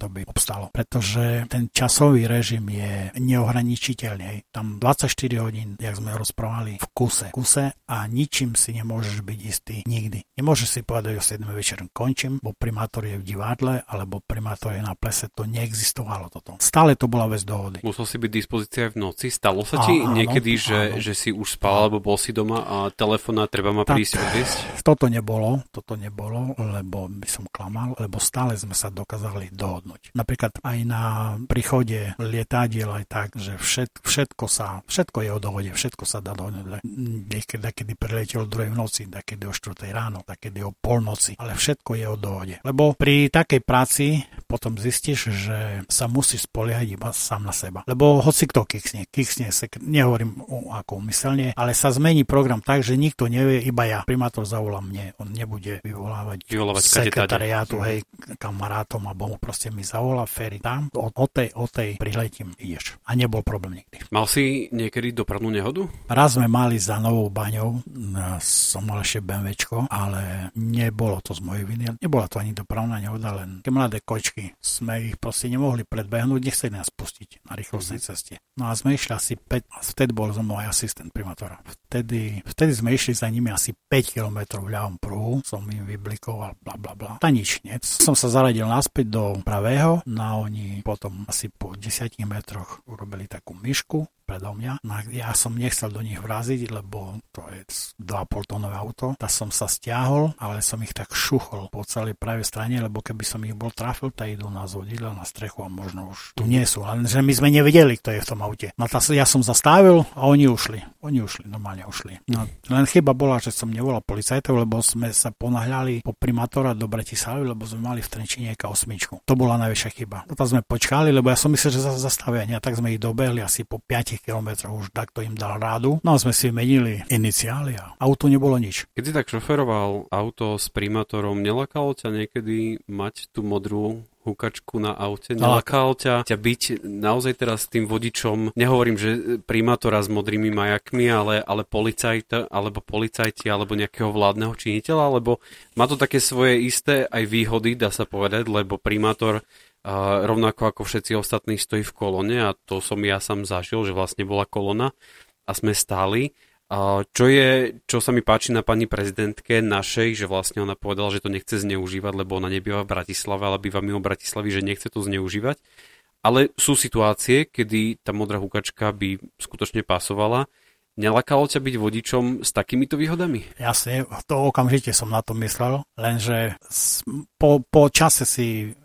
by obstalo, pretože ten časový režim je neohraničiteľný. Tam 24 hodín, jak sme rozprávali, v kuse. kuse a ničím si nemôžeš byť istý nikdy. Nemôžeš si povedať o 7 večer končím, bo primátor je v divadle, alebo primátor je na plese, to neexistovalo toto. Stále to bola vec dohody. Musel si byť dispozícia v noci? Stalo sa ti áno, niekedy, áno, že, že si už spal, alebo bol si doma a telefóna treba ma prísť odviesť? Toto nebolo, toto to nebolo, lebo by som klamal, lebo stále sme sa dokázali dohodnúť. Napríklad aj na príchode lietadiel aj tak, že všet, všetko sa, všetko je o dohode, všetko sa dá dohodnúť. Niekedy, kedy priletel o druhej v noci, kedy o 4 ráno, kedy o polnoci, ale všetko je o dohode. Lebo pri takej práci potom zistíš, že sa musí spoliehať iba sám na seba. Lebo hoci kto kiksne, kiksne, sek- nehovorím o, ako umyselne, ale sa zmení program tak, že nikto nevie, iba ja. Primátor zavolá mne, on nebude vyvolávať, vyvolávať sekretariátu, hej, kamarátom, alebo mu proste mi zavolá Ferry tam, o, o, tej, tej prihletím ideš. A nebol problém nikdy. Mal si niekedy dopravnú nehodu? Raz sme mali za novou baňou, som mal ešte BMWčko, ale nebolo to z mojej viny. Nebola to ani dopravná nehoda, len tie mladé kočky. Sme ich proste nemohli predbehnúť, nechceli nás pustiť na rýchlostnej mm-hmm. ceste. No a sme išli asi 5, vtedy bol som môj asistent primátora. Vtedy, vtedy sme išli za nimi asi 5 km v ľavom pruhu, som im vyblikoval, bla bla bla. A nič, nie. Som sa zaradil naspäť do pravého, no a oni potom asi po 10 metroch urobili takú myšku predo mňa. No ja som nechcel do nich vraziť, lebo to je 2,5 tónové auto, tak som sa stiahol, ale som ich tak šuchol po celej pravej strane, lebo keby som ich bol trafil, tak idú na zvodidlo, na strechu a možno už tu nie sú. Len že my sme nevedeli, kto je v tom aute. No tá, ja som zastavil a oni ušli. Oni ušli, normálne ušli. No, len chyba bola, že som nevolal policajtov, lebo sme sa ponahľali po primátora do Bratislavy, lebo sme mali v Trenčine osmičku. To bola najväčšia chyba. Toto sme počkali, lebo ja som myslel, že sa zastavia. A tak sme ich dobehli asi po 5 kilometroch už takto im dal rádu. No a sme si menili iniciály a auto nebolo nič. Keď si tak šoferoval auto s primátorom, nelakalo ťa niekedy mať tú modrú hukačku na aute. Nelakalo ťa, ťa byť naozaj teraz tým vodičom, nehovorím, že primátora s modrými majakmi, ale, ale policajta, alebo policajti, alebo nejakého vládneho činiteľa, lebo má to také svoje isté aj výhody, dá sa povedať, lebo primátor rovnako ako všetci ostatní stojí v kolone a to som ja sám zažil, že vlastne bola kolona a sme stáli. Čo je, čo sa mi páči na pani prezidentke našej, že vlastne ona povedala, že to nechce zneužívať, lebo ona nebýva v Bratislave, ale býva mimo Bratislavy, že nechce to zneužívať. Ale sú situácie, kedy tá modrá hukačka by skutočne pasovala. Nelakalo ťa byť vodičom s takýmito výhodami? Jasne, to okamžite som na to myslel, lenže po, po čase si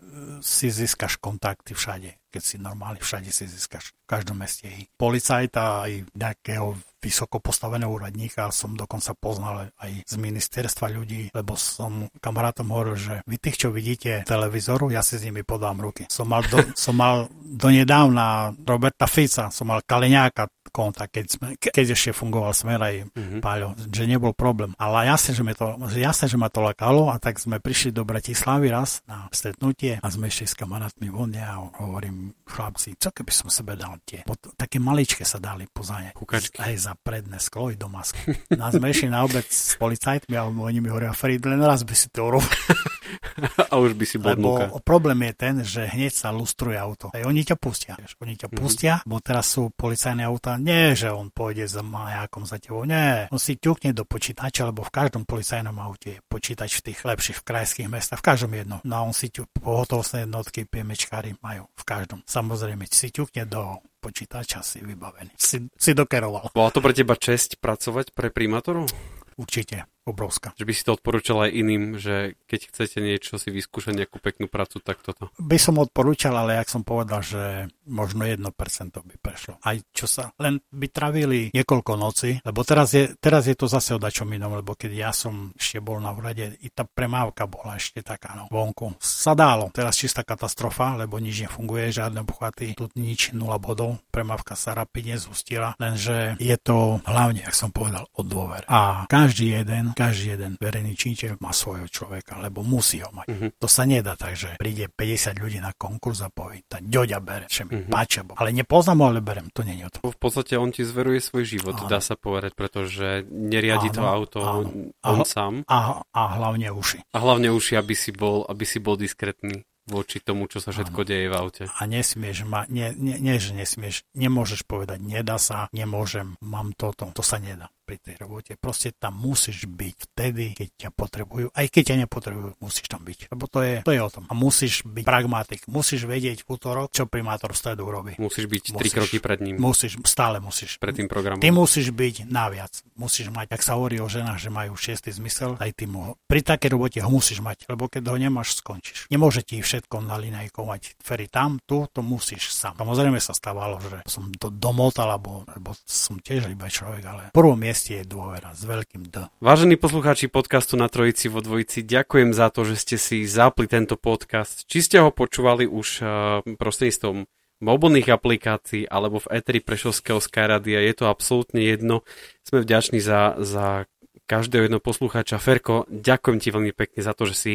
si získaš kontakty všade. Keď si normálny, všade si získaš. V každom meste. Policajta aj nejakého vysoko postaveného úradníka som dokonca poznal aj z ministerstva ľudí, lebo som kamarátom hovoril, že vy tých, čo vidíte televízoru, ja si s nimi podám ruky. Som mal, do, som mal donedávna Roberta Fica, som mal Kaliňáka kontakt, keď, sme, keď ešte fungoval smer aj mm-hmm. Páľo, že nebol problém. Ale jasne, že, to, jasne, že ma to lakalo a tak sme prišli do Bratislavy raz na stretnutie a sme ešte s kamarátmi vonne a hovorím, chlapci, čo keby som sebe dal tie? Pod, také maličké sa dali pozanie. Aj za predné sklo i do masky. Nás sme išli na obec s policajtmi a oni mi hovoria, Frid, len raz by si to urobil. a už by si bol Lebo nuka. problém je ten, že hneď sa lustruje auto. Aj oni ťa pustia. Oni ťa mm-hmm. pustia, bo teraz sú policajné auta nie, že on pôjde za majákom za tebou, nie. On si ťukne do počítača, lebo v každom policajnom aute je počítač v tých lepších v krajských mestách, v každom jedno. No a on si ťuk, pohotovostné jednotky, piemečkári majú v každom. Samozrejme, si ťukne do počítača, si vybavený. Si, si dokeroval. Bola to pre teba česť pracovať pre primátorov? Určite obrovská. Že by si to odporúčal aj iným, že keď chcete niečo si vyskúšať nejakú peknú prácu, tak toto. By som odporúčal, ale jak som povedal, že možno 1% by prešlo. Aj čo sa, len by travili niekoľko noci, lebo teraz je, teraz je to zase o dačom inom, lebo keď ja som ešte bol na úrade, i tá premávka bola ešte taká, no, vonku. Sadálo, teraz čistá katastrofa, lebo nič nefunguje, žiadne obchvaty, tu nič, nula bodov, premávka sa rapidne zustila, lenže je to hlavne, jak som povedal, o dôver. A každý jeden každý jeden verejný činiteľ má svojho človeka, lebo musí ho mať. Uh-huh. To sa nedá tak, že príde 50 ľudí na konkurs a povie, tá ďoďa bere, čo mi uh-huh. páčia, ale nepoznám ho, ale berem, to nie je to. V podstate on ti zveruje svoj život, áno. dá sa povedať, pretože neriadi áno, to auto áno. on a, sám. A, a hlavne uši. A hlavne uši, aby si bol, aby si bol diskrétny voči tomu, čo sa všetko ano. deje v aute. A nesmieš ma, nie, nie, nie, že nesmieš, nemôžeš povedať, nedá sa, nemôžem, mám toto, to sa nedá pri tej robote. Proste tam musíš byť vtedy, keď ťa potrebujú. Aj keď ťa nepotrebujú, musíš tam byť. Lebo to je, to je o tom. A musíš byť pragmatik. Musíš vedieť v útorok, čo primátor v stredu robí. Musíš byť musíš, tri kroky pred ním. Musíš, stále musíš. Pred tým programom. Ty musíš byť naviac. Musíš mať, ak sa hovorí o ženách, že majú šiestý zmysel, aj ty mu Pri takej robote ho musíš mať, lebo keď ho nemáš, skončíš. Nemôže ti všetko nalinajkovať. Fery tam, tu, to musíš sám. Samozrejme sa stávalo, že som to domotal, alebo, alebo som tiež iba človek, ale prvom mieste je dôvera s veľkým D. Vážení poslucháči podcastu na Trojici vo Dvojici, ďakujem za to, že ste si zapli tento podcast. Či ste ho počúvali už uh, prostredníctvom mobilných aplikácií alebo v Eteri Prešovského Skyradia, je to absolútne jedno. Sme vďační za, za každého jedno poslucháča. Ferko, ďakujem ti veľmi pekne za to, že si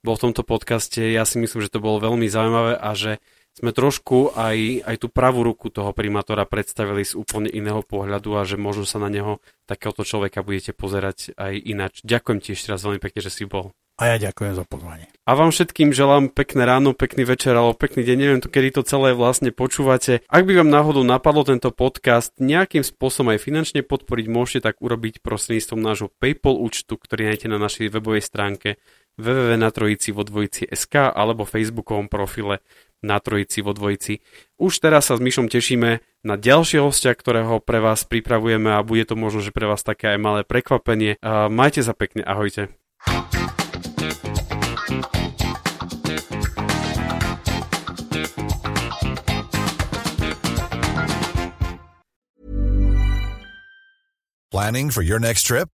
bol v tomto podcaste. Ja si myslím, že to bolo veľmi zaujímavé a že sme trošku aj, aj tú pravú ruku toho primátora predstavili z úplne iného pohľadu a že možno sa na neho takéhoto človeka budete pozerať aj ináč. Ďakujem ti ešte raz veľmi pekne, že si bol. A ja ďakujem za pozvanie. A vám všetkým želám pekné ráno, pekný večer alebo pekný deň, neviem to, kedy to celé vlastne počúvate. Ak by vám náhodou napadlo tento podcast nejakým spôsobom aj finančne podporiť, môžete tak urobiť prostredníctvom nášho PayPal účtu, ktorý nájdete na našej webovej stránke www.natrojici.sk alebo facebookovom profile na trojici vo dvojici. Už teraz sa s Myšom tešíme na ďalšie hostia, ktorého pre vás pripravujeme a bude to možno, že pre vás také aj malé prekvapenie. Majte sa pekne, ahojte. Planning for your next trip?